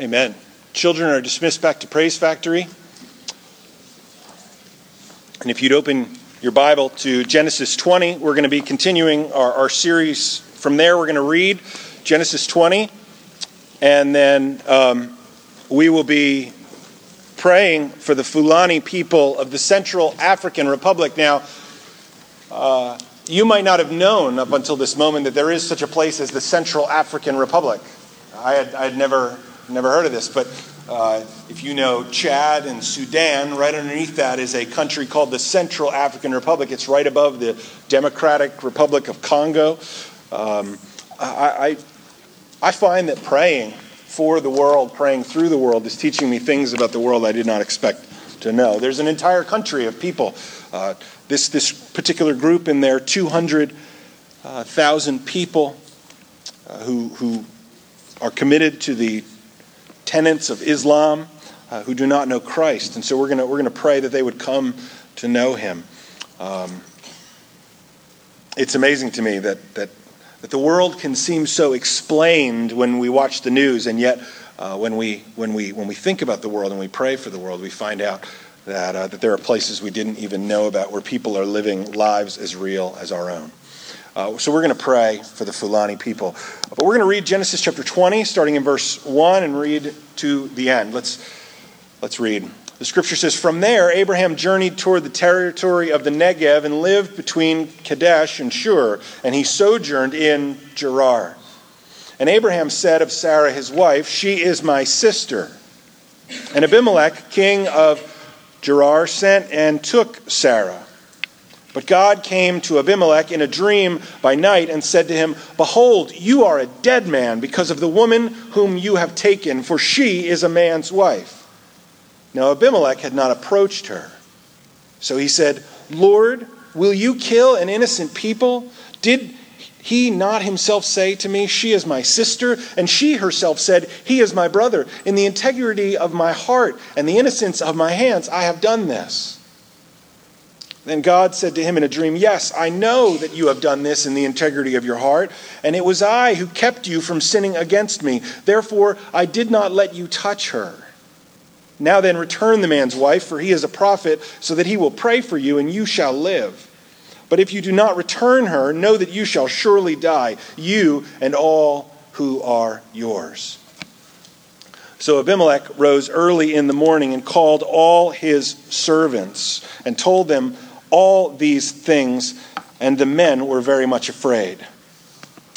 Amen. Children are dismissed back to Praise Factory. And if you'd open your Bible to Genesis 20, we're going to be continuing our, our series from there. We're going to read Genesis 20, and then um, we will be praying for the Fulani people of the Central African Republic. Now, uh, you might not have known up until this moment that there is such a place as the Central African Republic. I had, I had never never heard of this, but uh, if you know Chad and Sudan, right underneath that is a country called the Central African Republic. It's right above the Democratic Republic of Congo. Um, I, I, I find that praying for the world, praying through the world, is teaching me things about the world I did not expect to know. There's an entire country of people. Uh, this, this particular group in there, 200,000 uh, people uh, who, who are committed to the tenets of Islam uh, who do not know Christ. And so we're going we're to pray that they would come to know him. Um, it's amazing to me that, that, that the world can seem so explained when we watch the news, and yet uh, when, we, when, we, when we think about the world and we pray for the world, we find out that, uh, that there are places we didn't even know about where people are living lives as real as our own. Uh, so we're going to pray for the Fulani people. But we're going to read Genesis chapter 20, starting in verse 1, and read to the end. Let's, let's read. The scripture says From there, Abraham journeyed toward the territory of the Negev and lived between Kadesh and Shur, and he sojourned in Gerar. And Abraham said of Sarah his wife, She is my sister. And Abimelech, king of Gerar, sent and took Sarah. But God came to Abimelech in a dream by night and said to him, Behold, you are a dead man because of the woman whom you have taken, for she is a man's wife. Now Abimelech had not approached her. So he said, Lord, will you kill an innocent people? Did he not himself say to me, She is my sister? And she herself said, He is my brother. In the integrity of my heart and the innocence of my hands, I have done this. Then God said to him in a dream, Yes, I know that you have done this in the integrity of your heart, and it was I who kept you from sinning against me. Therefore, I did not let you touch her. Now then, return the man's wife, for he is a prophet, so that he will pray for you, and you shall live. But if you do not return her, know that you shall surely die, you and all who are yours. So Abimelech rose early in the morning and called all his servants and told them all these things, and the men were very much afraid.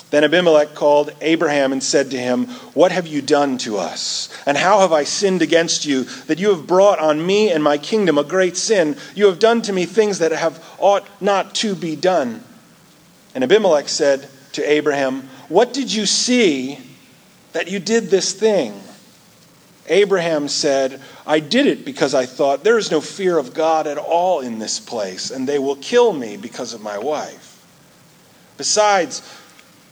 Then Abimelech called Abraham and said to him, What have you done to us? And how have I sinned against you, that you have brought on me and my kingdom a great sin? You have done to me things that have ought not to be done. And Abimelech said to Abraham, What did you see that you did this thing? Abraham said, I did it because I thought there is no fear of God at all in this place, and they will kill me because of my wife. Besides,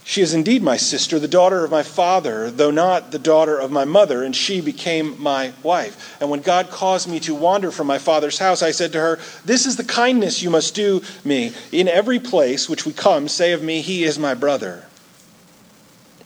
she is indeed my sister, the daughter of my father, though not the daughter of my mother, and she became my wife. And when God caused me to wander from my father's house, I said to her, This is the kindness you must do me. In every place which we come, say of me, He is my brother.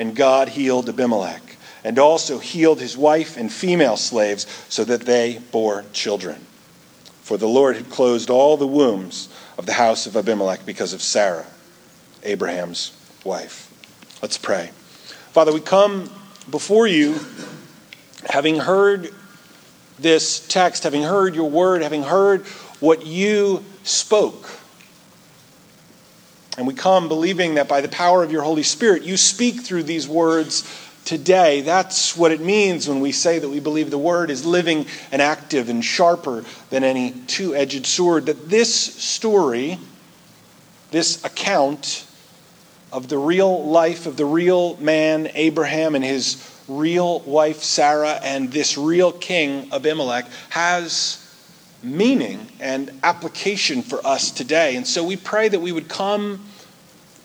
and God healed Abimelech, and also healed his wife and female slaves, so that they bore children. For the Lord had closed all the wombs of the house of Abimelech because of Sarah, Abraham's wife. Let's pray. Father, we come before you having heard this text, having heard your word, having heard what you spoke. And we come believing that by the power of your Holy Spirit, you speak through these words today. That's what it means when we say that we believe the word is living and active and sharper than any two edged sword. That this story, this account, of the real life of the real man, Abraham, and his real wife, Sarah, and this real king, Abimelech, has meaning and application for us today. And so we pray that we would come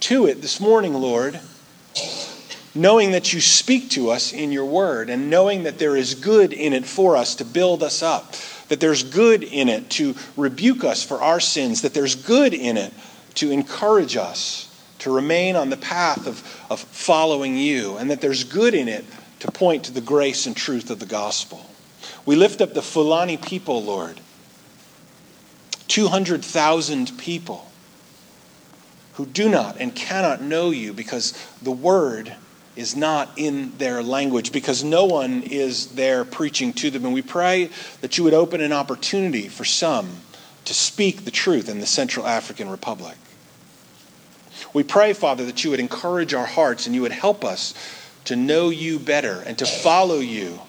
to it this morning, Lord, knowing that you speak to us in your word and knowing that there is good in it for us to build us up, that there's good in it to rebuke us for our sins, that there's good in it to encourage us to remain on the path of, of following you, and that there's good in it to point to the grace and truth of the gospel. We lift up the Fulani people, Lord. 200,000 people who do not and cannot know you because the word is not in their language, because no one is there preaching to them. And we pray that you would open an opportunity for some to speak the truth in the Central African Republic. We pray, Father, that you would encourage our hearts and you would help us to know you better and to follow you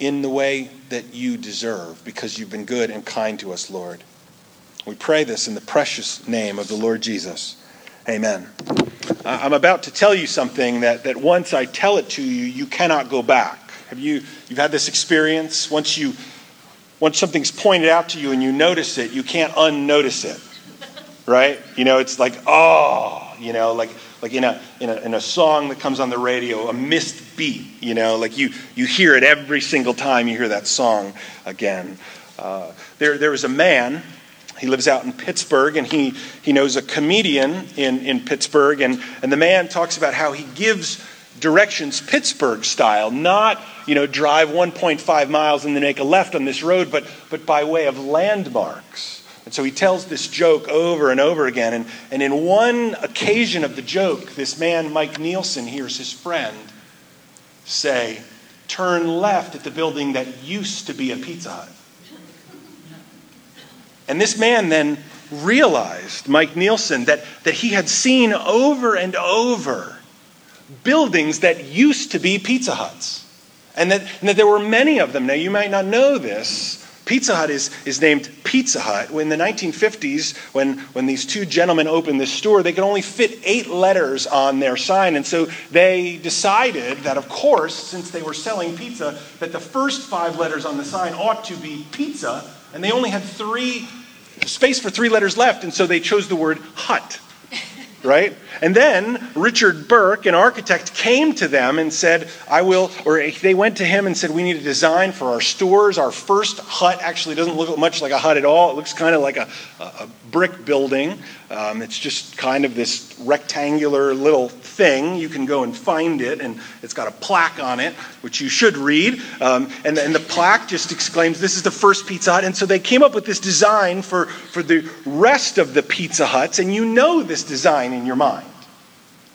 in the way that you deserve because you've been good and kind to us, Lord. We pray this in the precious name of the Lord Jesus. Amen. I'm about to tell you something that, that once I tell it to you, you cannot go back. Have you you've had this experience? Once you once something's pointed out to you and you notice it, you can't unnotice it. Right? You know, it's like, oh, you know, like like in a, in a, in a song that comes on the radio, a missed beat, you know, like you, you hear it every single time you hear that song again. Uh, there, there was a man, he lives out in Pittsburgh, and he, he knows a comedian in, in Pittsburgh, and, and the man talks about how he gives directions Pittsburgh style, not, you know, drive 1.5 miles and then make a left on this road, but, but by way of landmarks. And so he tells this joke over and over again. And, and in one occasion of the joke, this man, Mike Nielsen, hears his friend say, Turn left at the building that used to be a Pizza Hut. And this man then realized, Mike Nielsen, that, that he had seen over and over buildings that used to be Pizza Huts. And that, and that there were many of them. Now, you might not know this, Pizza Hut is, is named Pizza Hut. In the 1950s, when, when these two gentlemen opened this store, they could only fit eight letters on their sign. And so they decided that, of course, since they were selling pizza, that the first five letters on the sign ought to be pizza. And they only had three space for three letters left. And so they chose the word hut right? And then Richard Burke, an architect, came to them and said, I will, or they went to him and said, We need a design for our stores. Our first hut actually doesn't look much like a hut at all. It looks kind of like a, a brick building. Um, it's just kind of this rectangular little thing. You can go and find it, and it's got a plaque on it, which you should read. Um, and, and the plaque just exclaims, This is the first Pizza Hut. And so they came up with this design for, for the rest of the Pizza Huts, and you know this design in your mind.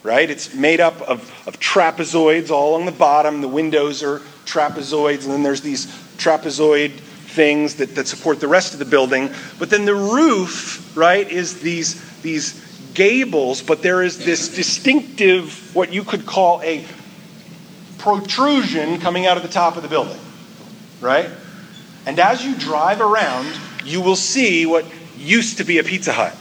Right? It's made up of, of trapezoids all along the bottom. The windows are trapezoids, and then there's these trapezoid things that, that support the rest of the building. But then the roof, right, is these, these gables, but there is this distinctive, what you could call a protrusion coming out of the top of the building, right? And as you drive around, you will see what used to be a Pizza Hut.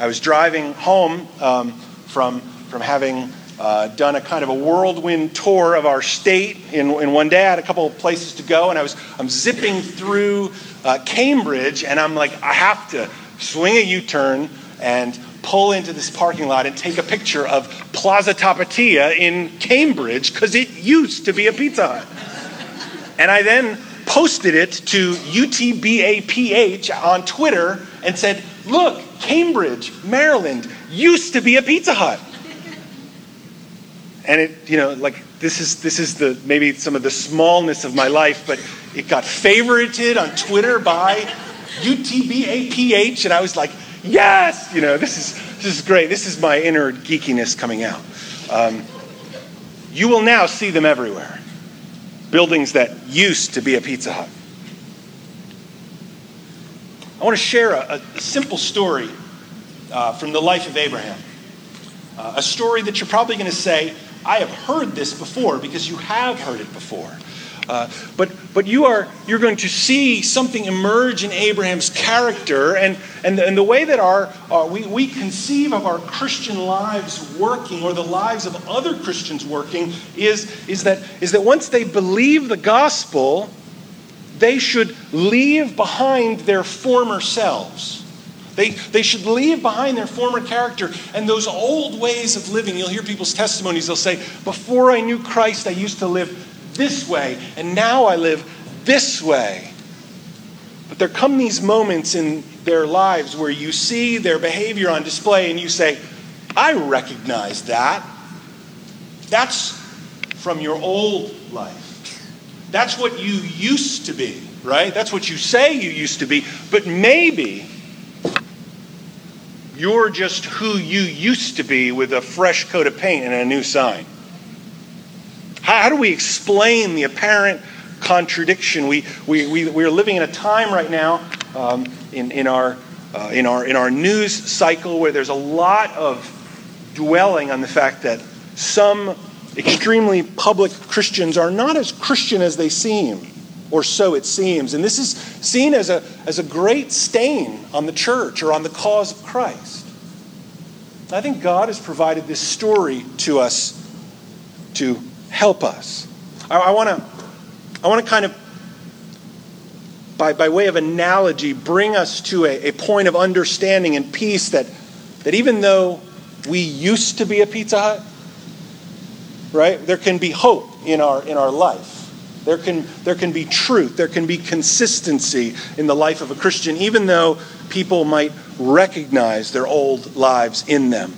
I was driving home um, from, from having uh, done a kind of a whirlwind tour of our state in, in one day. I had a couple of places to go, and I was I'm zipping through uh, Cambridge, and I'm like, I have to swing a U-turn and pull into this parking lot and take a picture of Plaza Tapatia in Cambridge because it used to be a Pizza Hut. And I then posted it to UTBAPH on Twitter and said, Look, Cambridge, Maryland used to be a Pizza Hut. And it, you know, like this is this is the maybe some of the smallness of my life, but it got favorited on Twitter by UTBAPH, and I was like, yes, you know, this is this is great. This is my inner geekiness coming out. Um, you will now see them everywhere. Buildings that used to be a Pizza Hut. I want to share a, a simple story uh, from the life of Abraham. Uh, a story that you're probably going to say, I have heard this before because you have heard it before. Uh, but but you are you're going to see something emerge in Abraham's character, and and the, and the way that our, our we, we conceive of our Christian lives working, or the lives of other Christians working, is is that is that once they believe the gospel, they should leave behind their former selves. They, they should leave behind their former character and those old ways of living. You'll hear people's testimonies. They'll say, Before I knew Christ, I used to live this way, and now I live this way. But there come these moments in their lives where you see their behavior on display and you say, I recognize that. That's from your old life. That's what you used to be, right? That's what you say you used to be. But maybe you're just who you used to be with a fresh coat of paint and a new sign. How, do we explain the apparent contradiction? We, we, we, we are living in a time right now um, in, in, our, uh, in, our, in our news cycle where there's a lot of dwelling on the fact that some extremely public Christians are not as Christian as they seem or so it seems. And this is seen as a, as a great stain on the church or on the cause of Christ. I think God has provided this story to us to help us. I, want to I want to kind of, by, by way of analogy, bring us to a, a point of understanding and peace that, that even though we used to be a Pizza Hut, right, there can be hope in our, in our life. There can, there can be truth, there can be consistency in the life of a Christian, even though people might recognize their old lives in them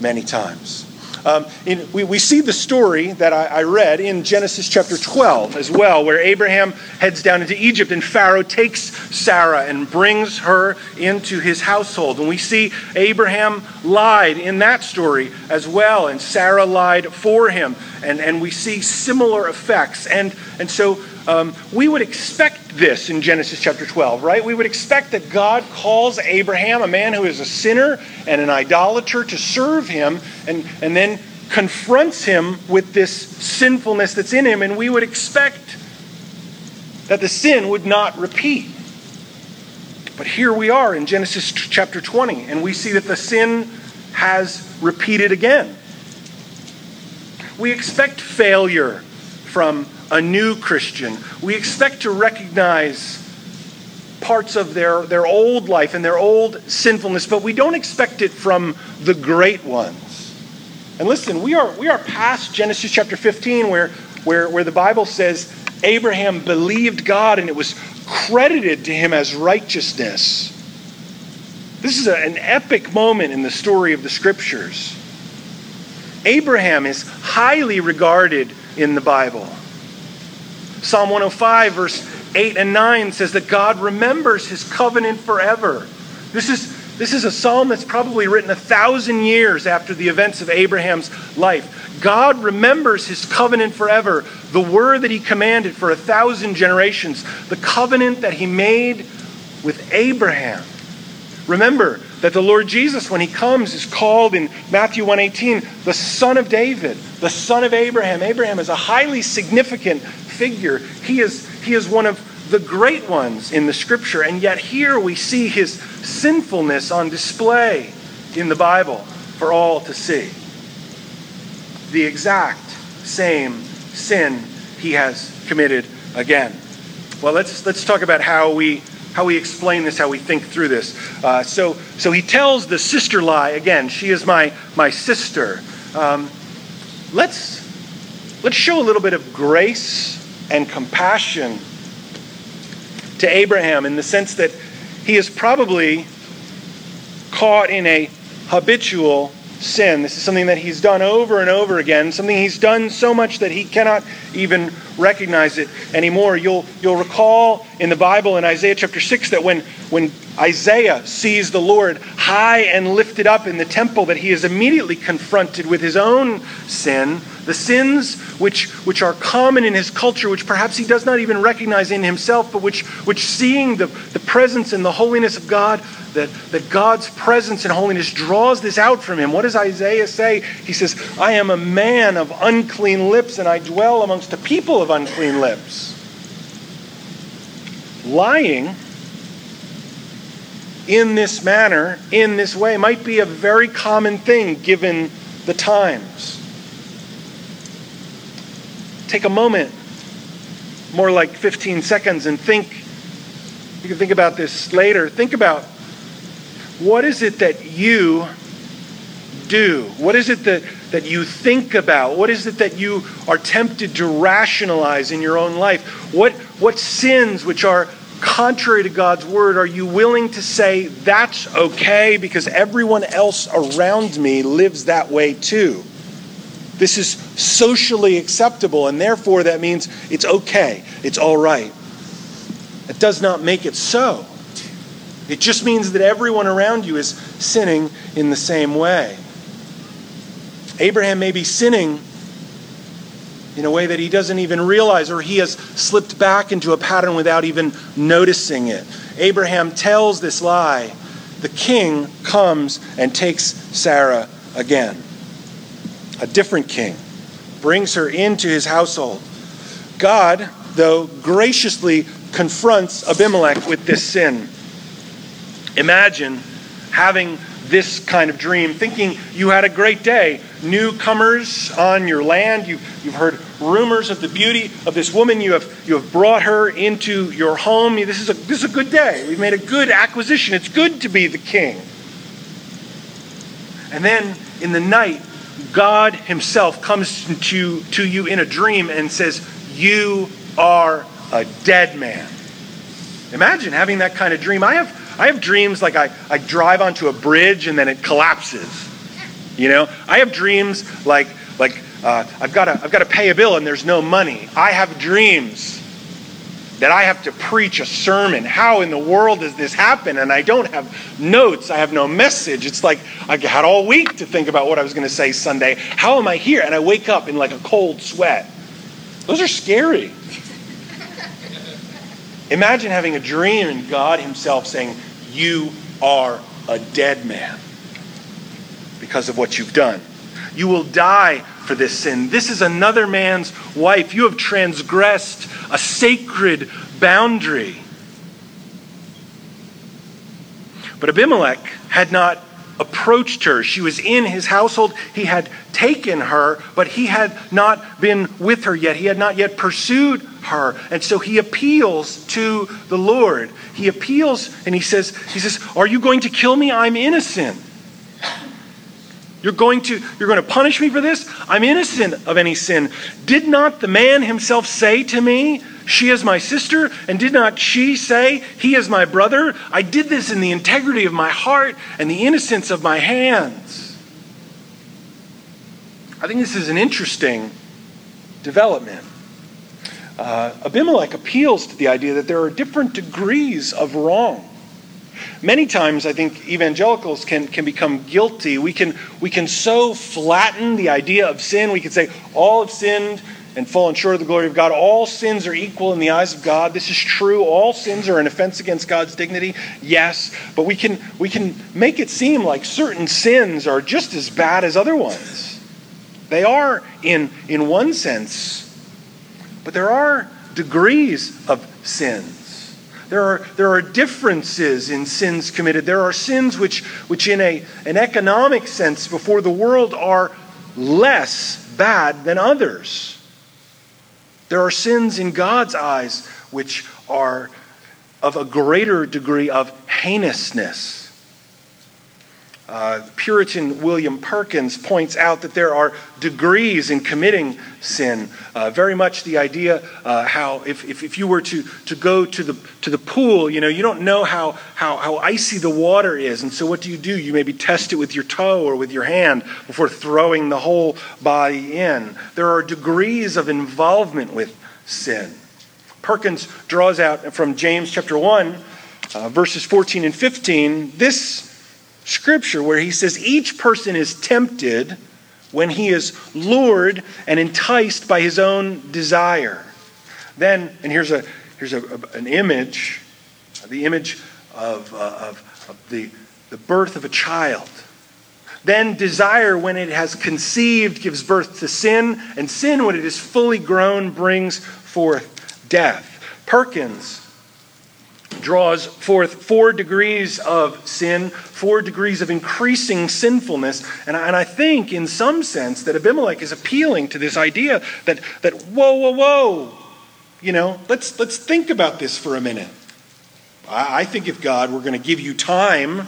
many times. Um, in, we, we see the story that I, I read in Genesis chapter 12 as well, where Abraham heads down into Egypt and Pharaoh takes Sarah and brings her into his household. And we see Abraham lied in that story as well, and Sarah lied for him. And, and we see similar effects. And, and so um, we would expect this in Genesis chapter 12, right? We would expect that God calls Abraham, a man who is a sinner and an idolater, to serve him and, and then confronts him with this sinfulness that's in him. And we would expect that the sin would not repeat. But here we are in Genesis chapter 20, and we see that the sin has repeated again. We expect failure from a new Christian. We expect to recognize parts of their, their old life and their old sinfulness, but we don't expect it from the great ones. And listen, we are, we are past Genesis chapter 15, where, where, where the Bible says Abraham believed God and it was credited to him as righteousness. This is a, an epic moment in the story of the scriptures. Abraham is highly regarded in the Bible. Psalm 105, verse 8 and 9 says that God remembers his covenant forever. This is, this is a psalm that's probably written a thousand years after the events of Abraham's life. God remembers his covenant forever, the word that he commanded for a thousand generations, the covenant that he made with Abraham. Remember that the Lord Jesus, when he comes, is called in Matthew 118 the son of David, the son of Abraham. Abraham is a highly significant figure. He is, he is one of the great ones in the scripture, and yet here we see his sinfulness on display in the Bible for all to see. The exact same sin he has committed again. Well, let's, let's talk about how we, how we explain this, how we think through this. Uh, so, so he tells the sister lie again. She is my, my sister. Um, let's, let's show a little bit of grace and compassion to Abraham in the sense that he is probably caught in a habitual sin. This is something that he's done over and over again, something he's done so much that he cannot even recognize it anymore. You'll, you'll recall in the Bible in Isaiah chapter 6 that when, when Isaiah sees the Lord high and lifted up in the temple, that he is immediately confronted with his own sin, the sins which, which are common in his culture, which perhaps he does not even recognize in himself, but which, which seeing the, the presence and the holiness of God, that, that God's presence and holiness draws this out from him. What does Isaiah say? He says, I am a man of unclean lips, and I dwell amongst a people of unclean lips. Lying in this manner, in this way, might be a very common thing given the times. Take a moment, more like 15 seconds, and think. You can think about this later. Think about what is it that you do? What is it that, that you think about? What is it that you are tempted to rationalize in your own life? What, what sins which are contrary to God's word are you willing to say that's okay because everyone else around me lives that way too? This is socially acceptable, and therefore that means it's okay, it's all right. It does not make it so. It just means that everyone around you is sinning in the same way. Abraham may be sinning in a way that he doesn't even realize, or he has slipped back into a pattern without even noticing it. Abraham tells this lie. The king comes and takes Sarah again. A different king brings her into his household. God, though, graciously confronts Abimelech with this sin. Imagine having this kind of dream, thinking you had a great day. Newcomers on your land, you've, you've heard rumors of the beauty of this woman. You have, you have brought her into your home. This is, a, this is a good day. We've made a good acquisition. It's good to be the king. And then in the night, God Himself comes to, to you in a dream and says, You are a dead man. Imagine having that kind of dream. I have I have dreams like I, I drive onto a bridge and then it collapses. You know, I have dreams like like uh, I've got to I've got to pay a bill and there's no money. I have dreams that I have to preach a sermon. How in the world does this happen? And I don't have notes. I have no message. It's like I had all week to think about what I was going to say Sunday. How am I here? And I wake up in like a cold sweat. Those are scary. Imagine having a dream and God Himself saying, You are a dead man because of what you've done. You will die for this sin. This is another man's wife. You have transgressed a sacred boundary. But Abimelech had not approached her. She was in his household. He had taken her, but he had not been with her yet. He had not yet pursued her. And so he appeals to the Lord. He appeals and he says, he says, "Are you going to kill me? I'm innocent." You're going to you're going to punish me for this? I'm innocent of any sin. Did not the man himself say to me, she is my sister, and did not she say, He is my brother? I did this in the integrity of my heart and the innocence of my hands. I think this is an interesting development. Uh, Abimelech appeals to the idea that there are different degrees of wrong. Many times, I think evangelicals can, can become guilty. We can, we can so flatten the idea of sin. We can say, all have sinned and fallen short of the glory of God. All sins are equal in the eyes of God. This is true. All sins are an offense against God's dignity. Yes, but we can, we can make it seem like certain sins are just as bad as other ones. They are in, in one sense, but there are degrees of sin. There are, there are differences in sins committed. There are sins which, which in a, an economic sense, before the world, are less bad than others. There are sins in God's eyes which are of a greater degree of heinousness. Uh, Puritan William Perkins points out that there are degrees in committing sin. Uh, very much the idea uh, how if, if, if, you were to, to go to the, to the pool, you know, you don't know how, how, how icy the water is. And so what do you do? You maybe test it with your toe or with your hand before throwing the whole body in. There are degrees of involvement with sin. Perkins draws out from James chapter 1, uh, verses 14 and 15, this scripture where he says each person is tempted when he is lured and enticed by his own desire. Then, and here's a here's a, an image, the image of, uh, of, of the, the birth of a child. Then desire, when it has conceived, gives birth to sin, and sin, when it is fully grown, brings forth death. Perkins draws forth four degrees of sin, four degrees of increasing sinfulness. And I, and I think, in some sense, that Abimelech is appealing to this idea that, that whoa, whoa, whoa, you know, let's, let's think about this for a minute. I, I think if God were going to give you time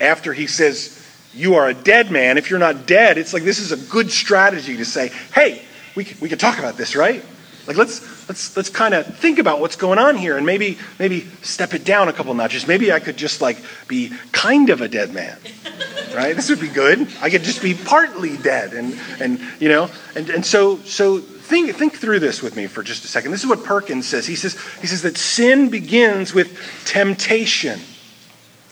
after he says, you are a dead man. If you're not dead, it's like this is a good strategy to say, hey, we can, we can talk about this, right? Like let's let's let's kind of think about what's going on here and maybe maybe step it down a couple notches. Maybe I could just like be kind of a dead man. Right? This would be good. I could just be partly dead and and you know, and and so so think think through this with me for just a second. This is what Perkins says. He says he says that sin begins with temptation.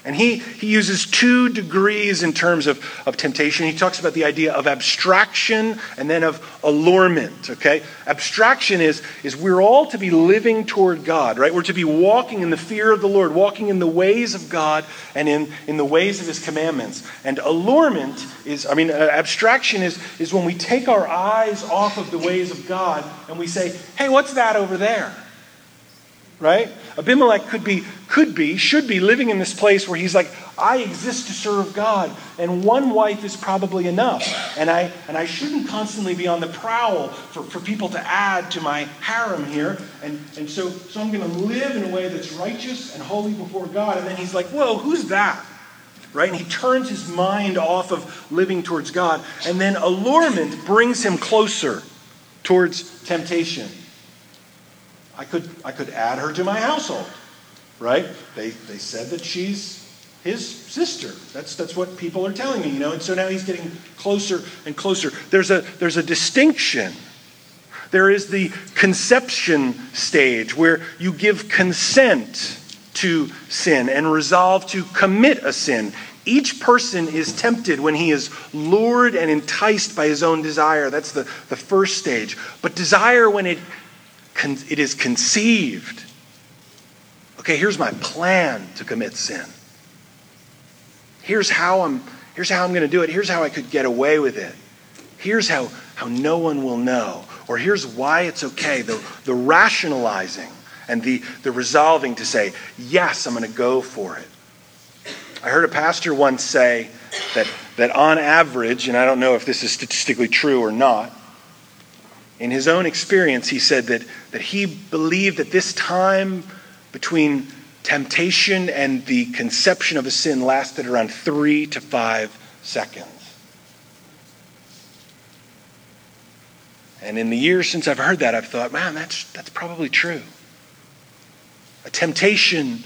And he, he uses two degrees in terms of, of temptation. He talks about the idea of abstraction and then of allurement, okay? Abstraction is, is we're all to be living toward God, right? We're to be walking in the fear of the Lord, walking in the ways of God and in, in the ways of his commandments. And allurement is, I mean, uh, abstraction is, is when we take our eyes off of the ways of God and we say, hey, what's that over there? Right? Abimelech could be, could be, should be living in this place where he's like, I exist to serve God, and one wife is probably enough. And I, and I shouldn't constantly be on the prowl for, for people to add to my harem here. And, and so, so I'm going to live in a way that's righteous and holy before God. And then he's like, whoa, who's that? Right? And he turns his mind off of living towards God. And then allurement brings him closer towards temptation. I could, I could add her to my household, right? They, they said that she's his sister. That's, that's what people are telling me, you know? And so now he's getting closer and closer. There's a, there's a distinction. There is the conception stage where you give consent to sin and resolve to commit a sin. Each person is tempted when he is lured and enticed by his own desire. That's the, the first stage. But desire, when it it is conceived. Okay, here's my plan to commit sin. Here's how I'm here's how I'm going to do it. Here's how I could get away with it. Here's how, how no one will know. Or here's why it's okay. The, the rationalizing and the, the resolving to say, yes, I'm going to go for it. I heard a pastor once say that, that on average, and I don't know if this is statistically true or not, in his own experience, he said that, that he believed that this time between temptation and the conception of a sin lasted around three to five seconds. And in the years since I've heard that, I've thought, man, that's, that's probably true. A temptation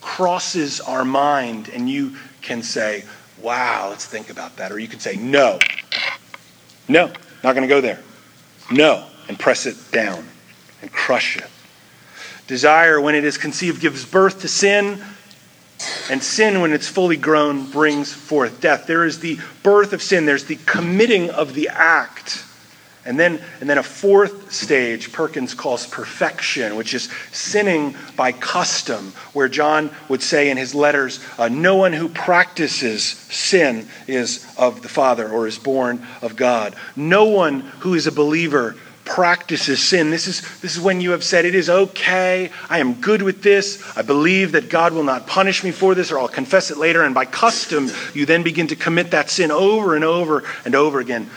crosses our mind, and you can say, wow, let's think about that. Or you can say, no, no, not going to go there. No, and press it down and crush it. Desire, when it is conceived, gives birth to sin, and sin, when it's fully grown, brings forth death. There is the birth of sin, there's the committing of the act. And then, and then a fourth stage, Perkins calls perfection, which is sinning by custom, where John would say in his letters, uh, No one who practices sin is of the Father or is born of God. No one who is a believer practices sin. This is, this is when you have said, It is okay. I am good with this. I believe that God will not punish me for this, or I'll confess it later. And by custom, you then begin to commit that sin over and over and over again.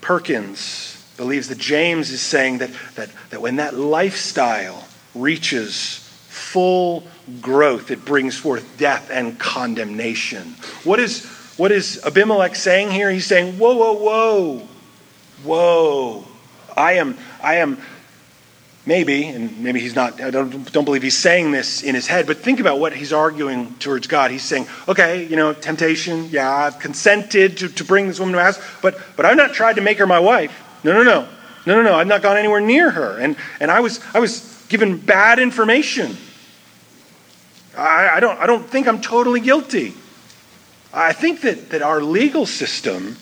Perkins believes that James is saying that, that, that when that lifestyle reaches full growth, it brings forth death and condemnation. What is, what is Abimelech saying here? He's saying, Whoa, whoa, whoa, whoa. I am, I am, maybe, and maybe he's not, I don't, don't believe he's saying this in his head, but think about what he's arguing towards God. He's saying, okay, you know, temptation, yeah, I've consented to, to bring this woman to my house, but, but I've not tried to make her my wife. No, no, no. No, no, no. I've not gone anywhere near her. And, and I, was, I was given bad information. I, I, don't, I don't think I'm totally guilty. I think that, that our legal system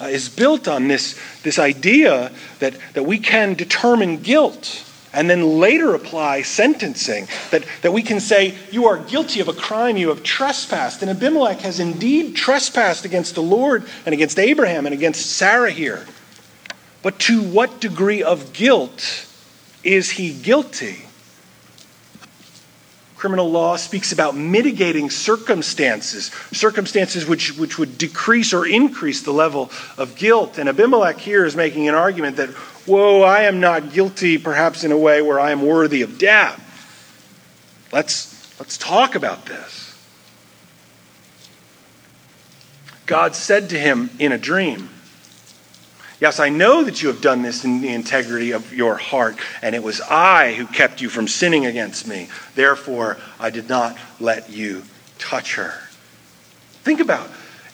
uh, is built on this, this idea that, that we can determine guilt and then later apply sentencing. That, that we can say, You are guilty of a crime, you have trespassed. And Abimelech has indeed trespassed against the Lord and against Abraham and against Sarah here. But to what degree of guilt is he guilty? Criminal law speaks about mitigating circumstances, circumstances which, which would decrease or increase the level of guilt. And Abimelech here is making an argument that, whoa, I am not guilty, perhaps in a way where I am worthy of death. Let's, let's talk about this. God said to him in a dream, Yes, I know that you have done this in the integrity of your heart, and it was I who kept you from sinning against me. Therefore, I did not let you touch her. Think about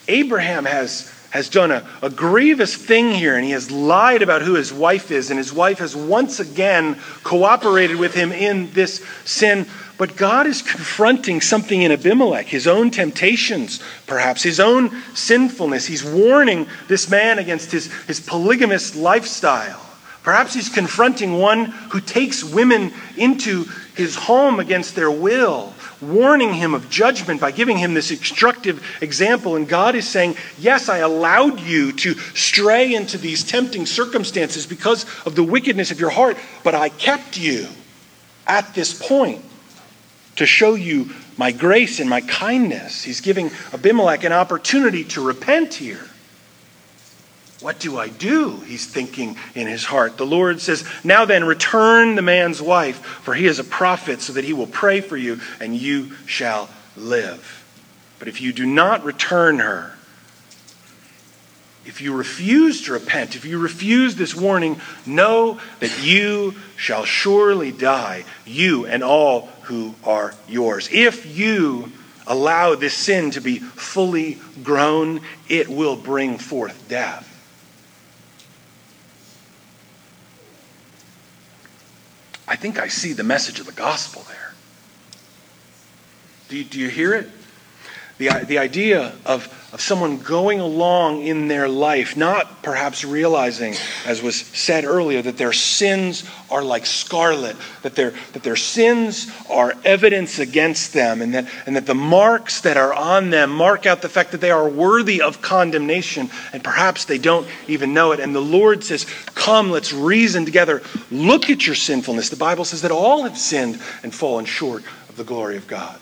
Abraham has, has done a, a grievous thing here, and he has lied about who his wife is, and his wife has once again cooperated with him in this sin but God is confronting something in Abimelech, his own temptations, perhaps, his own sinfulness. He's warning this man against his, his polygamous lifestyle. Perhaps he's confronting one who takes women into his home against their will, warning him of judgment by giving him this instructive example. And God is saying, Yes, I allowed you to stray into these tempting circumstances because of the wickedness of your heart, but I kept you at this point to show you my grace and my kindness. He's giving Abimelech an opportunity to repent here. What do I do? He's thinking in his heart. The Lord says, Now then, return the man's wife, for he is a prophet, so that he will pray for you, and you shall live. But if you do not return her, if you refuse to repent, if you refuse this warning, know that you shall surely die, you and all who are yours. If you allow this sin to be fully grown, it will bring forth death. I think I see the message of the gospel there. Do you, do you hear it? The, the idea of, of someone going along in their life, not perhaps realizing, as was said earlier, that their sins are like scarlet, that their, that their sins are evidence against them, and that, and that the marks that are on them mark out the fact that they are worthy of condemnation, and perhaps they don't even know it. And the Lord says, Come, let's reason together. Look at your sinfulness. The Bible says that all have sinned and fallen short of the glory of God.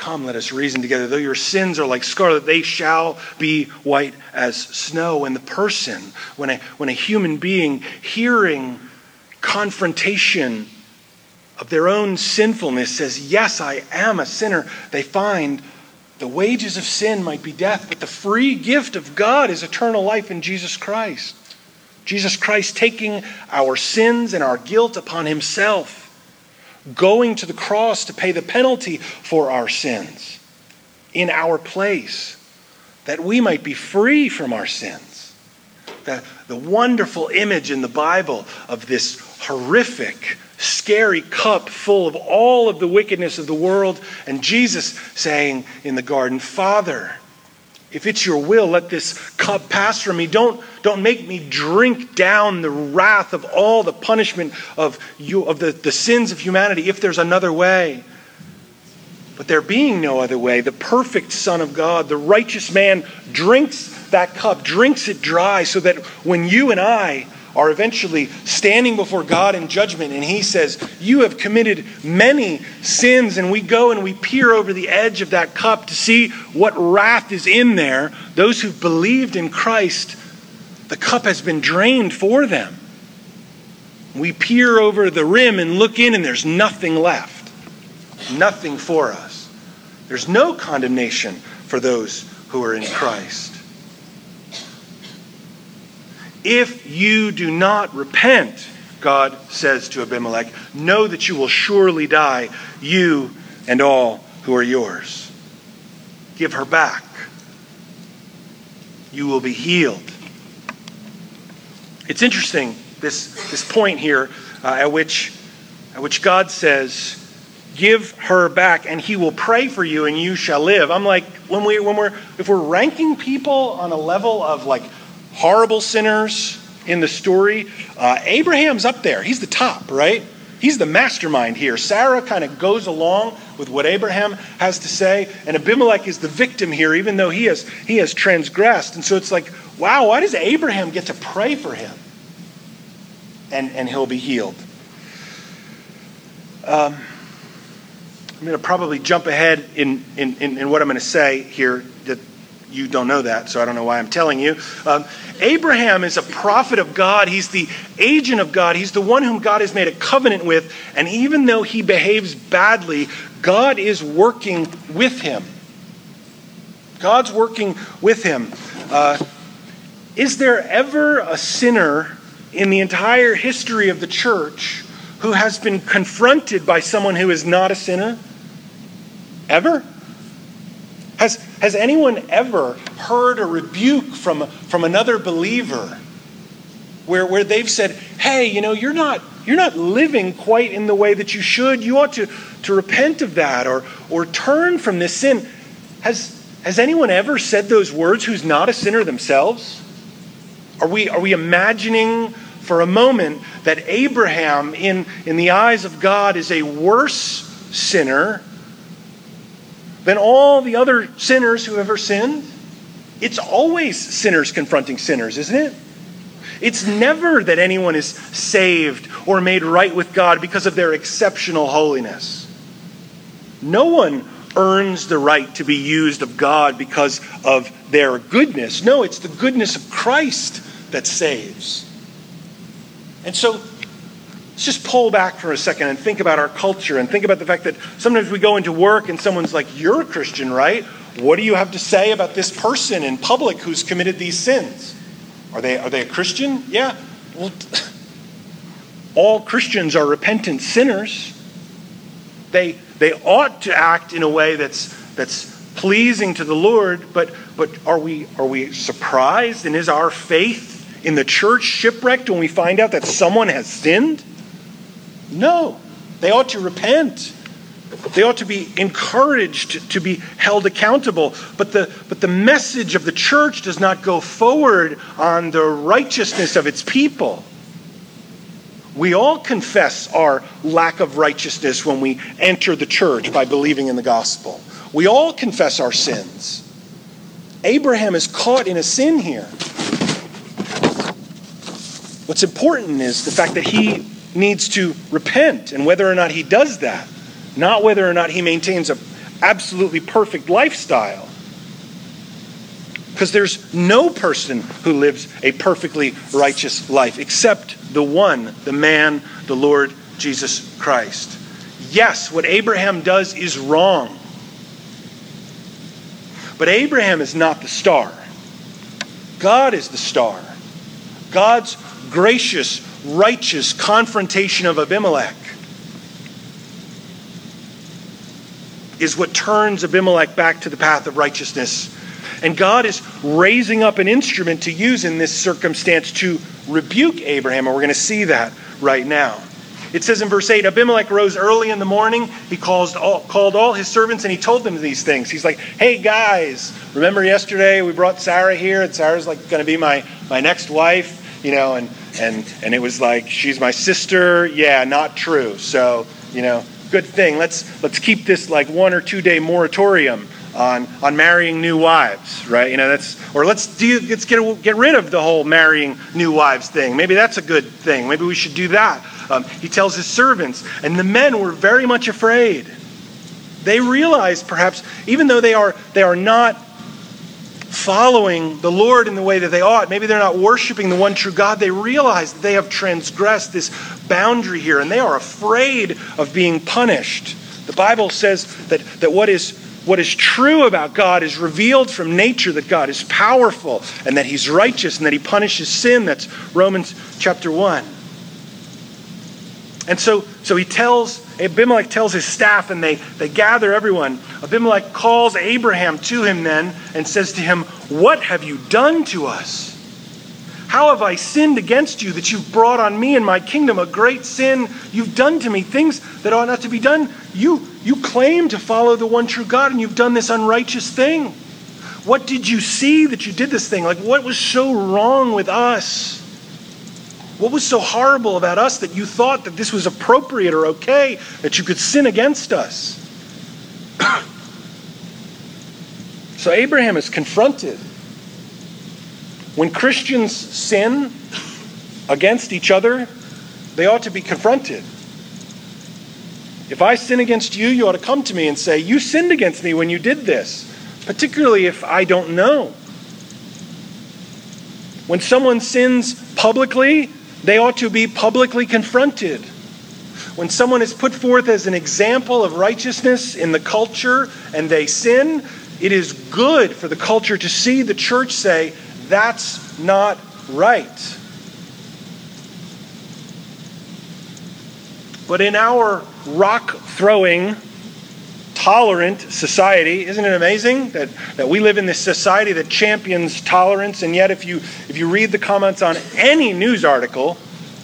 Come, let us reason together. Though your sins are like scarlet, they shall be white as snow. And the person, when a, when a human being hearing confrontation of their own sinfulness says, Yes, I am a sinner, they find the wages of sin might be death, but the free gift of God is eternal life in Jesus Christ. Jesus Christ taking our sins and our guilt upon himself going to the cross to pay the penalty for our sins in our place, that we might be free from our sins. The, the wonderful image in the Bible of this horrific, scary cup full of all of the wickedness of the world, and Jesus saying in the garden, Father, if it's your will, let this cup pass from me. Don't, don't make me drink down the wrath of all the punishment of, you, of the, the sins of humanity if there's another way. But there being no other way, the perfect Son of God, the righteous man, drinks that cup, drinks it dry, so that when you and I are eventually standing before God in judgment, and He says, You have committed many sins, and we go and we peer over the edge of that cup to see what wrath is in there. Those who've believed in Christ, the cup has been drained for them. We peer over the rim and look in, and there's nothing left, nothing for us. There's no condemnation for those who are in Christ. If you do not repent, God says to Abimelech, know that you will surely die, you and all who are yours. Give her back. You will be healed. It's interesting, this, this point here uh, at, which, at which God says, give her back and he will pray for you and you shall live. I'm like, when, we, when we're, if we're ranking people on a level of like horrible sinners in the story, uh, Abraham's up there. He's the top, right? He's the mastermind here. Sarah kind of goes along with what Abraham has to say, and Abimelech is the victim here, even though he has, he has transgressed. And so it's like, wow, why does Abraham get to pray for him? And, and he'll be healed. Um, I'm going to probably jump ahead in, in, in, in what I'm going to say here you don't know that, so I don't know why I'm telling you. Um, Abraham is a prophet of God. He's the agent of God. He's the one whom God has made a covenant with. And even though he behaves badly, God is working with him. God's working with him. Uh, is there ever a sinner in the entire history of the church who has been confronted by someone who is not a sinner? Ever? Has, has anyone ever heard a rebuke from, from another believer where, where they've said, hey, you know, you're not, you're not living quite in the way that you should. You ought to, to repent of that or, or turn from this sin. Has, has anyone ever said those words who's not a sinner themselves? Are we, are we imagining for a moment that Abraham, in, in the eyes of God, is a worse sinner than all the other sinners who ever sinned? It's always sinners confronting sinners, isn't it? It's never that anyone is saved or made right with God because of their exceptional holiness. No one earns the right to be used of God because of their goodness. No, it's the goodness of Christ that saves. And so let's just pull back for a second and think about our culture and think about the fact that sometimes we go into work and someone's like, You're a Christian, right? What do you have to say about this person in public who's committed these sins? Are they, are they a Christian? Yeah. Well, all Christians are repentant sinners. They, they ought to act in a way that's, that's pleasing to the Lord, but, but are, we, are we surprised? And is our faith in the church shipwrecked when we find out that someone has sinned? No. They ought to repent. They ought to be encouraged to be held accountable. But the, but the message of the church does not go forward on the righteousness of its people. We all confess our lack of righteousness when we enter the church by believing in the gospel. We all confess our sins. Abraham is caught in a sin here. What's important is the fact that he needs to repent and whether or not he does that, not whether or not he maintains an absolutely perfect lifestyle. Because there's no person who lives a perfectly righteous life except the one, the man, the Lord Jesus Christ. Yes, what Abraham does is wrong. But Abraham is not the star. God is the star. God's gracious, righteous confrontation of Abimelech is what turns Abimelech back to the path of righteousness. And God is raising up an instrument to use in this circumstance to rebuke Abraham, and we're going to see that right now. It says in verse 8 Abimelech rose early in the morning. He calls all, called all his servants and he told them these things. He's like, Hey guys, remember yesterday we brought Sarah here, and Sarah's like going to be my, my next wife, you know, and and and it was like she's my sister. Yeah not true. So you know good thing. Let's let's keep this like one or two day moratorium on on marrying new wives right? You know that's or let's do let's get get rid of the whole marrying new wives thing. Maybe that's a good thing. Maybe we should do that. Um, he tells his servants and the men were very much afraid. They realized perhaps even though they are they are not following the Lord in the way that they ought. Maybe they're not worshiping the one true God. They realize they have transgressed this boundary here and they are afraid of being punished. The Bible says that, that what, is, what is true about God is revealed from nature that God is powerful and that He's righteous and that He punishes sin. That's Romans chapter 1. And so, so he tells, Abimelech tells his staff, and they, they gather everyone. Abimelech calls Abraham to him then and says to him, What have you done to us? How have I sinned against you that you've brought on me and my kingdom a great sin? You've done to me things that ought not to be done. You, you claim to follow the one true God, and you've done this unrighteous thing. What did you see that you did this thing? Like, what was so wrong with us? What was so horrible about us that you thought that this was appropriate or okay, that you could sin against us? so Abraham is confronted. When Christians sin against each other, they ought to be confronted. If I sin against you, you ought to come to me and say, You sinned against me when you did this, particularly if I don't know. When someone sins publicly, they ought to be publicly confronted. When someone is put forth as an example of righteousness in the culture and they sin, it is good for the culture to see the church say, that's not right. But in our rock throwing, tolerant society. Isn't it amazing that, that we live in this society that champions tolerance? And yet, if you, if you read the comments on any news article,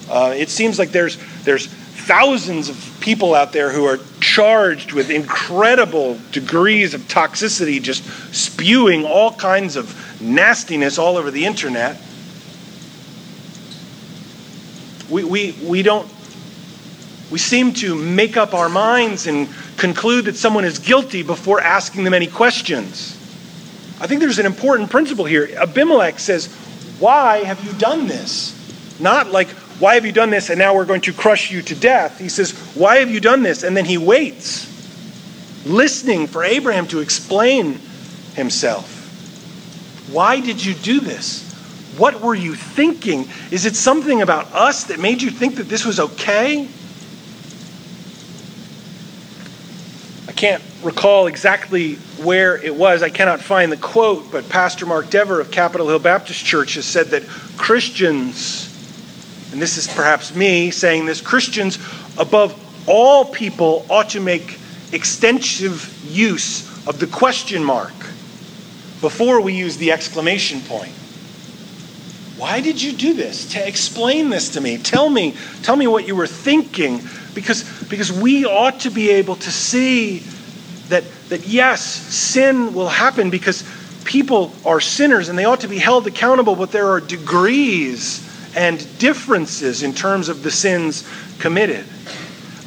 uh, it seems like there's, there's thousands of people out there who are charged with incredible degrees of toxicity, just spewing all kinds of nastiness all over the internet. We, we, we don't we seem to make up our minds and conclude that someone is guilty before asking them any questions. I think there's an important principle here. Abimelech says, Why have you done this? Not like, Why have you done this and now we're going to crush you to death? He says, Why have you done this? And then he waits, listening for Abraham to explain himself. Why did you do this? What were you thinking? Is it something about us that made you think that this was okay? Can't recall exactly where it was. I cannot find the quote, but Pastor Mark Dever of Capitol Hill Baptist Church has said that Christians, and this is perhaps me saying this, Christians above all people ought to make extensive use of the question mark before we use the exclamation point. Why did you do this? To explain this to me. Tell me, tell me what you were thinking because, because we ought to be able to see that, that yes, sin will happen because people are sinners and they ought to be held accountable, but there are degrees and differences in terms of the sins committed.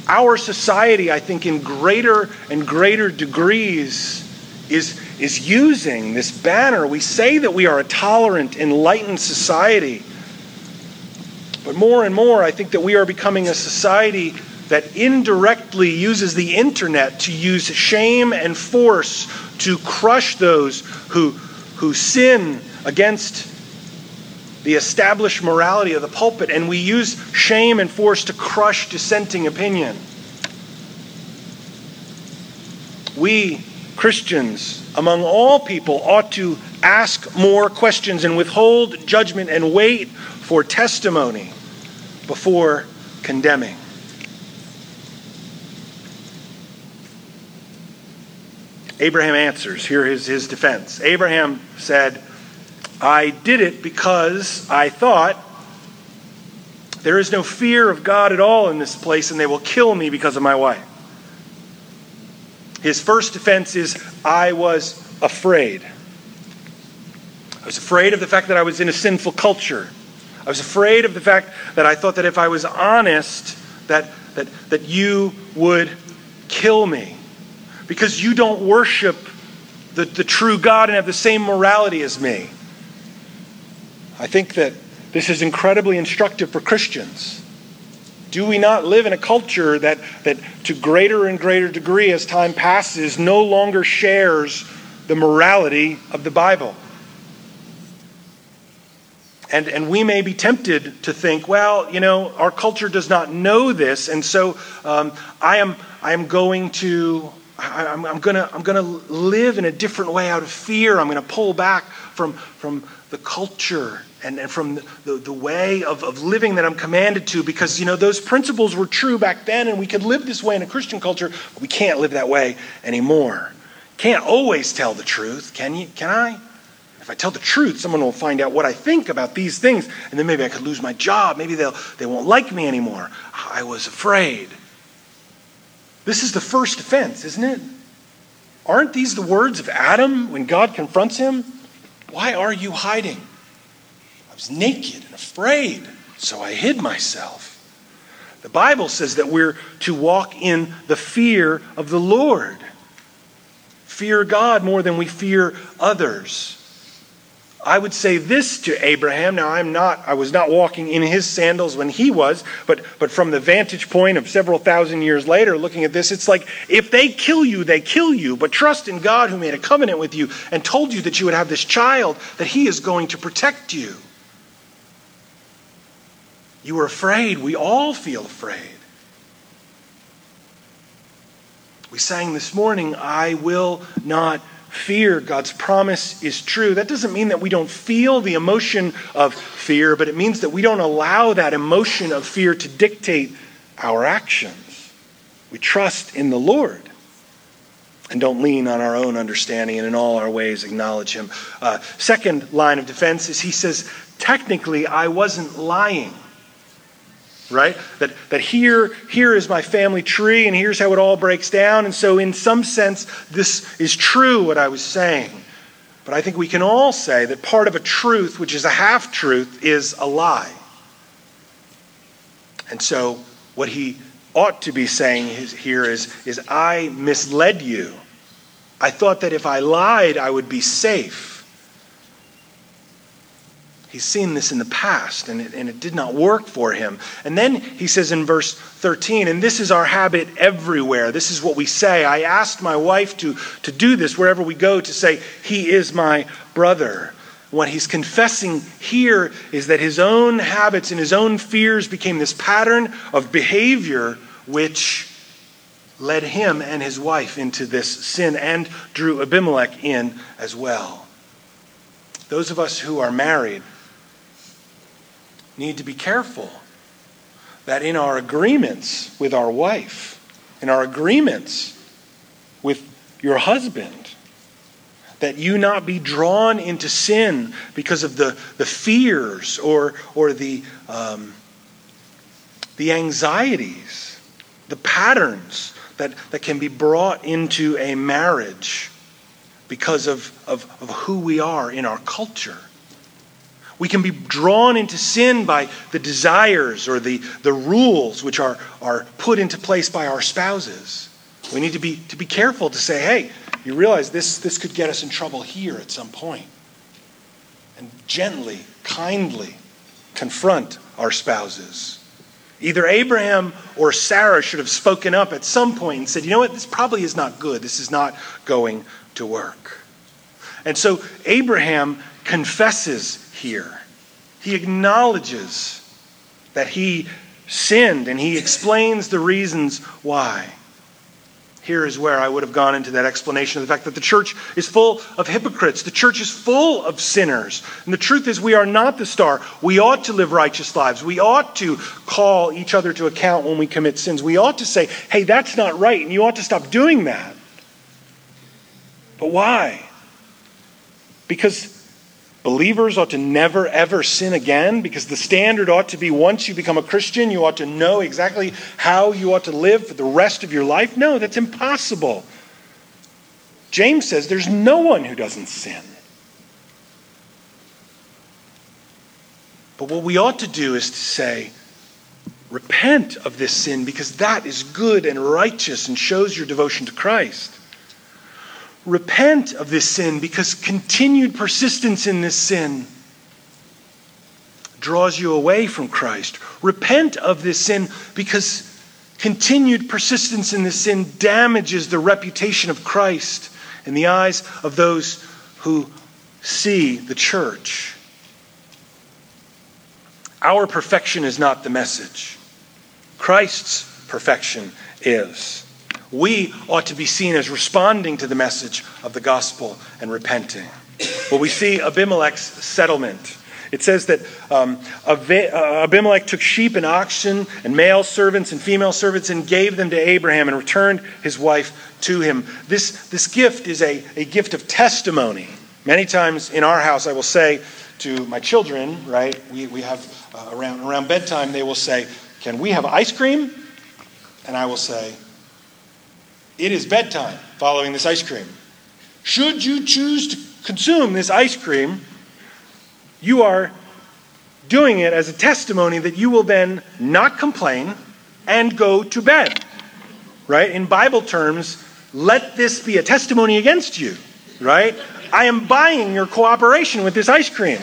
Our society, I think, in greater and greater degrees, is, is using this banner. We say that we are a tolerant, enlightened society. But more and more, I think that we are becoming a society that indirectly uses the internet to use shame and force to crush those who, who sin against the established morality of the pulpit, and we use shame and force to crush dissenting opinion. We, Christians, among all people, ought to ask more questions and withhold judgment and wait for testimony before condemning. Abraham answers. Here is his defense. Abraham said, I did it because I thought there is no fear of God at all in this place, and they will kill me because of my wife. His first defense is, I was afraid. I was afraid of the fact that I was in a sinful culture. I was afraid of the fact that I thought that if I was honest, that, that, that you would kill me because you don't worship the, the true God and have the same morality as me. I think that this is incredibly instructive for Christians. Do we not live in a culture that, that, to greater and greater degree as time passes, no longer shares the morality of the Bible? And, and we may be tempted to think, well, you know, our culture does not know this, and so um, I, am, I am going to I, am I'm going to I'm gonna live in a different way out of fear. I'm going to pull back from, from the culture and, and from the, the, the, way of, of living that I'm commanded to because, you know, those principles were true back then and we could live this way in a Christian culture, but we can't live that way anymore. Can't always tell the truth, can you? Can I? If I tell the truth, someone will find out what I think about these things, and then maybe I could lose my job. Maybe they'll, they won't like me anymore. I was afraid. This is the first offense, isn't it? Aren't these the words of Adam when God confronts him? Why are you hiding? I was naked and afraid. So I hid myself. The Bible says that we're to walk in the fear of the Lord. Fear God more than we fear others. I would say this to Abraham. Now I'm not I was not walking in his sandals when he was, but but from the vantage point of several thousand years later looking at this, it's like if they kill you, they kill you, but trust in God who made a covenant with you and told you that you would have this child that he is going to protect you. You were afraid. We all feel afraid. We sang this morning, I will not fear. God's promise is true. That doesn't mean that we don't feel the emotion of fear, but it means that we don't allow that emotion of fear to dictate our actions. We trust in the Lord and don't lean on our own understanding and in all our ways acknowledge Him. Uh, second line of defense is He says, technically, I wasn't lying right? That, that here, here is my family tree, and here's how it all breaks down. And so, in some sense, this is true, what I was saying. But I think we can all say that part of a truth, which is a half truth, is a lie. And so, what he ought to be saying here is, is I misled you. I thought that if I lied, I would be safe. He's seen this in the past, and it, and it did not work for him. And then he says in verse 13, and this is our habit everywhere. This is what we say. I asked my wife to, to do this wherever we go, to say, He is my brother. What he's confessing here is that his own habits and his own fears became this pattern of behavior which led him and his wife into this sin and drew Abimelech in as well. Those of us who are married, need to be careful that in our agreements with our wife, in our agreements with your husband, that you not be drawn into sin because of the, the fears or, or the, um, the anxieties, the patterns that, that can be brought into a marriage because of, of, of who we are in our culture. We can be drawn into sin by the desires or the, the rules which are, are put into place by our spouses. We need to be, to be careful to say, hey, you realize this, this could get us in trouble here at some point. And gently, kindly confront our spouses. Either Abraham or Sarah should have spoken up at some point and said, you know what, this probably is not good. This is not going to work. And so Abraham confesses here. He acknowledges that he sinned and he explains the reasons why. Here is where I would have gone into that explanation of the fact that the church is full of hypocrites. The church is full of sinners. And the truth is, we are not the star. We ought to live righteous lives. We ought to call each other to account when we commit sins. We ought to say, hey, that's not right, and you ought to stop doing that. But why? Because Believers ought to never, ever sin again because the standard ought to be once you become a Christian, you ought to know exactly how you ought to live for the rest of your life. No, that's impossible. James says there's no one who doesn't sin. But what we ought to do is to say, repent of this sin because that is good and righteous and shows your devotion to Christ. Repent of this sin because continued persistence in this sin draws you away from Christ. Repent of this sin because continued persistence in this sin damages the reputation of Christ in the eyes of those who see the church. Our perfection is not the message, Christ's perfection is we ought to be seen as responding to the message of the gospel and repenting. Well, we see Abimelech's settlement. It says that um, uh, Abimelech took sheep and oxen and male servants and female servants and gave them to Abraham and returned his wife to him. This, this gift is a, a gift of testimony. Many times in our house, I will say to my children, right, we, we have uh, around, around bedtime, they will say, Can we have ice cream? And I will say, it is bedtime following this ice cream. Should you choose to consume this ice cream, you are doing it as a testimony that you will then not complain and go to bed. Right? In Bible terms, let this be a testimony against you. Right? I am buying your cooperation with this ice cream.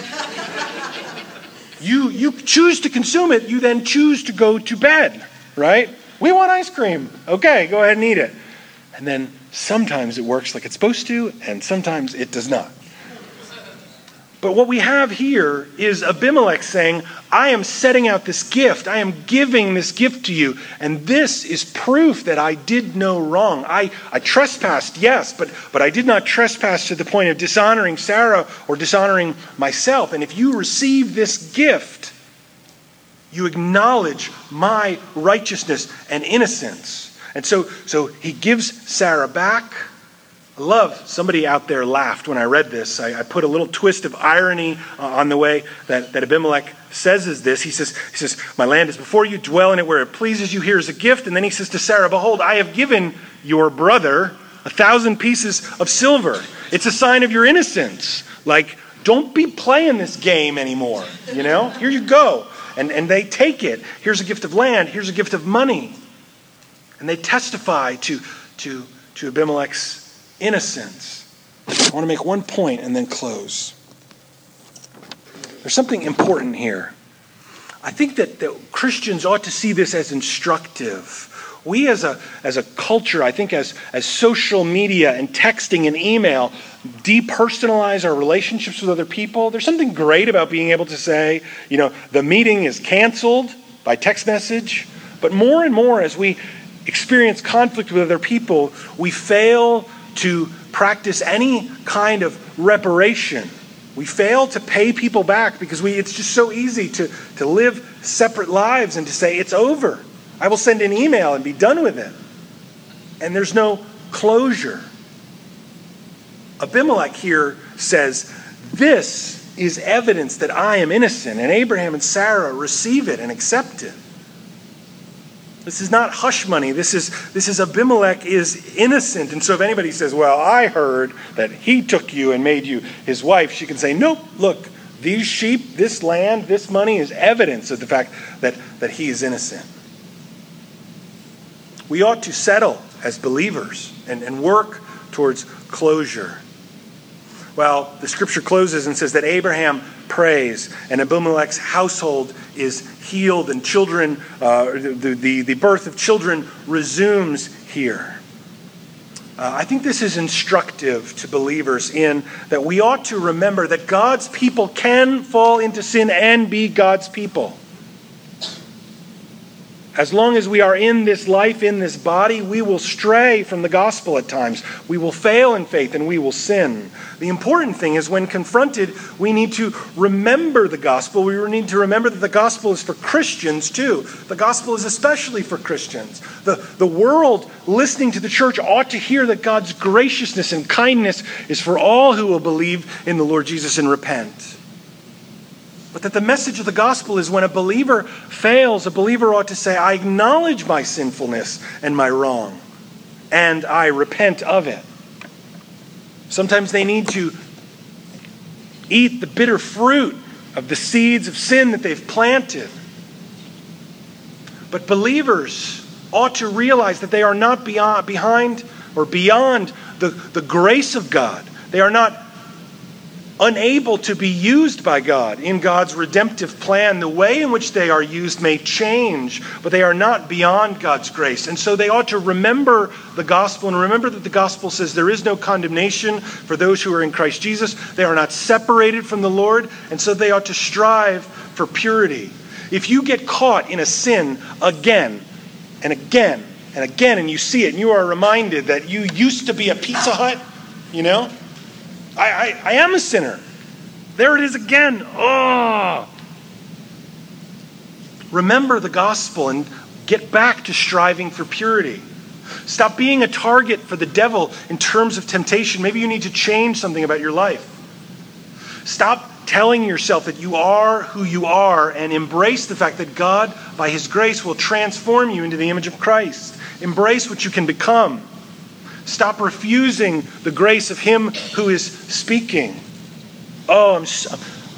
You, you choose to consume it, you then choose to go to bed. Right? We want ice cream. Okay, go ahead and eat it. And then sometimes it works like it's supposed to, and sometimes it does not. But what we have here is Abimelech saying, I am setting out this gift. I am giving this gift to you. And this is proof that I did no wrong. I, I trespassed, yes, but, but I did not trespass to the point of dishonoring Sarah or dishonoring myself. And if you receive this gift, you acknowledge my righteousness and innocence. And so, so he gives Sarah back. I love somebody out there laughed when I read this. I, I put a little twist of irony uh, on the way that, that Abimelech says is this. He says, he says, My land is before you, dwell in it where it pleases you. Here is a gift. And then he says to Sarah, Behold, I have given your brother a thousand pieces of silver. It's a sign of your innocence. Like, don't be playing this game anymore. You know? Here you go. And, and they take it. Here's a gift of land, here's a gift of money. And they testify to, to, to Abimelech's innocence. I want to make one point and then close. There's something important here. I think that, that Christians ought to see this as instructive. We as a, as a culture, I think as, as social media and texting and email depersonalize our relationships with other people, there's something great about being able to say, you know, the meeting is canceled by text message. But more and more, as we experience conflict with other people, we fail to practice any kind of reparation. We fail to pay people back because we, it's just so easy to, to live separate lives and to say, it's over. I will send an email and be done with it. And there's no closure. Abimelech here says, This is evidence that I am innocent. And Abraham and Sarah receive it and accept it. This is not hush money. This is, this is Abimelech is innocent. And so if anybody says, Well, I heard that he took you and made you his wife, she can say, Nope, look, these sheep, this land, this money is evidence of the fact that, that he is innocent. We ought to settle as believers and, and work towards closure. Well, the scripture closes and says that Abraham prays, and Abimelech's household is healed, and children, uh, the, the, the birth of children resumes here. Uh, I think this is instructive to believers in that we ought to remember that God's people can fall into sin and be God's people. As long as we are in this life, in this body, we will stray from the gospel at times. We will fail in faith and we will sin. The important thing is when confronted, we need to remember the gospel. We need to remember that the gospel is for Christians too. The gospel is especially for Christians. The, the world listening to the church ought to hear that God's graciousness and kindness is for all who will believe in the Lord Jesus and repent. But that the message of the gospel is when a believer fails, a believer ought to say, I acknowledge my sinfulness and my wrong, and I repent of it. Sometimes they need to eat the bitter fruit of the seeds of sin that they've planted. But believers ought to realize that they are not beyond, behind or beyond the, the grace of God. They are not unable to be used by God in God's redemptive plan. The way in which they are used may change, but they are not beyond God's grace. And so they ought to remember the gospel and remember that the gospel says there is no condemnation for those who are in Christ Jesus. They are not separated from the Lord, and so they ought to strive for purity. If you get caught in a sin again and again and again, and you see it, and you are reminded that you used to be a Pizza Hut, you know? I, I, I am a sinner. There it is again. Oh. Remember the gospel and get back to striving for purity. Stop being a target for the devil in terms of temptation. Maybe you need to change something about your life. Stop telling yourself that you are who you are and embrace the fact that God, by His grace, will transform you into the image of Christ. Embrace what you can become. Stop refusing the grace of Him who is speaking. Oh, I'm,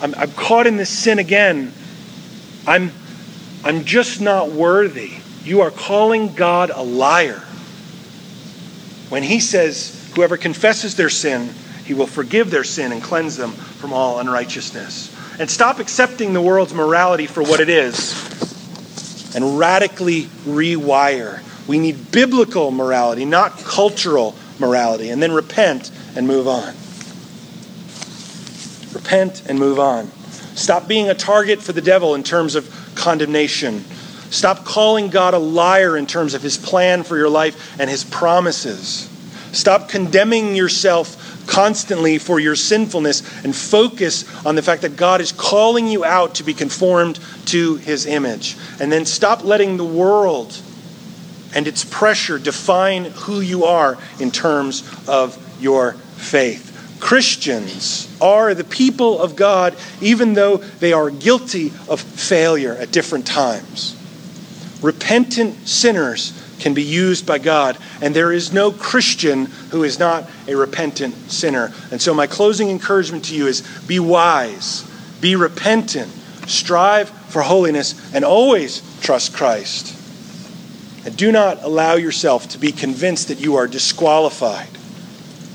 I'm, I'm caught in this sin again. I'm, I'm just not worthy. You are calling God a liar. When he says, Whoever confesses their sin, he will forgive their sin and cleanse them from all unrighteousness. And stop accepting the world's morality for what it is and radically rewire. We need biblical morality, not cultural morality. And then repent and move on. Repent and move on. Stop being a target for the devil in terms of condemnation. Stop calling God a liar in terms of his plan for your life and his promises. Stop condemning yourself constantly for your sinfulness and focus on the fact that God is calling you out to be conformed to his image. And then stop letting the world and its pressure define who you are in terms of your faith. Christians are the people of God, even though they are guilty of failure at different times. Repentant sinners can be used by God, and there is no Christian who is not a repentant sinner. And so, my closing encouragement to you is be wise, be repentant, strive for holiness, and always trust Christ. And do not allow yourself to be convinced that you are disqualified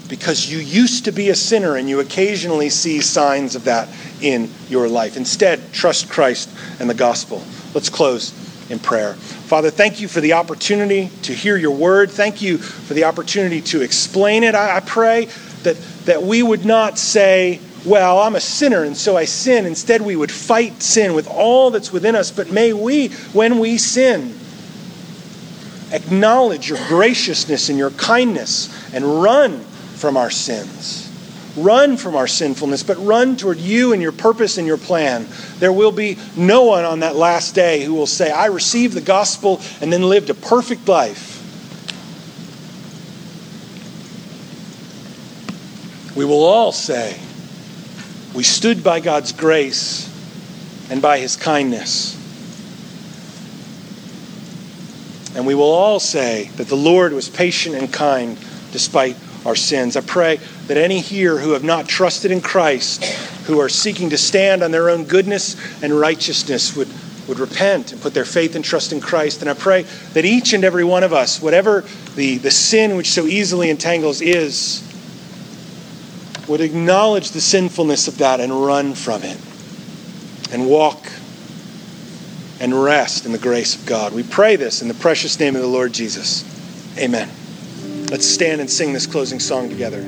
because you used to be a sinner and you occasionally see signs of that in your life. Instead, trust Christ and the gospel. Let's close in prayer. Father, thank you for the opportunity to hear your word. Thank you for the opportunity to explain it. I, I pray that, that we would not say, well, I'm a sinner and so I sin. Instead, we would fight sin with all that's within us. But may we, when we sin, acknowledge your graciousness and your kindness and run from our sins. Run from our sinfulness, but run toward you and your purpose and your plan. There will be no one on that last day who will say, I received the gospel and then lived a perfect life. We will all say, We stood by God's grace and by his kindness. And we will all say that the Lord was patient and kind despite our sins. I pray that any here who have not trusted in Christ, who are seeking to stand on their own goodness and righteousness, would, would repent and put their faith and trust in Christ. And I pray that each and every one of us, whatever the, the sin which so easily entangles is, would acknowledge the sinfulness of that and run from it and walk and rest in the grace of God. We pray this in the precious name of the Lord Jesus. Amen. Let's stand and sing this closing song together.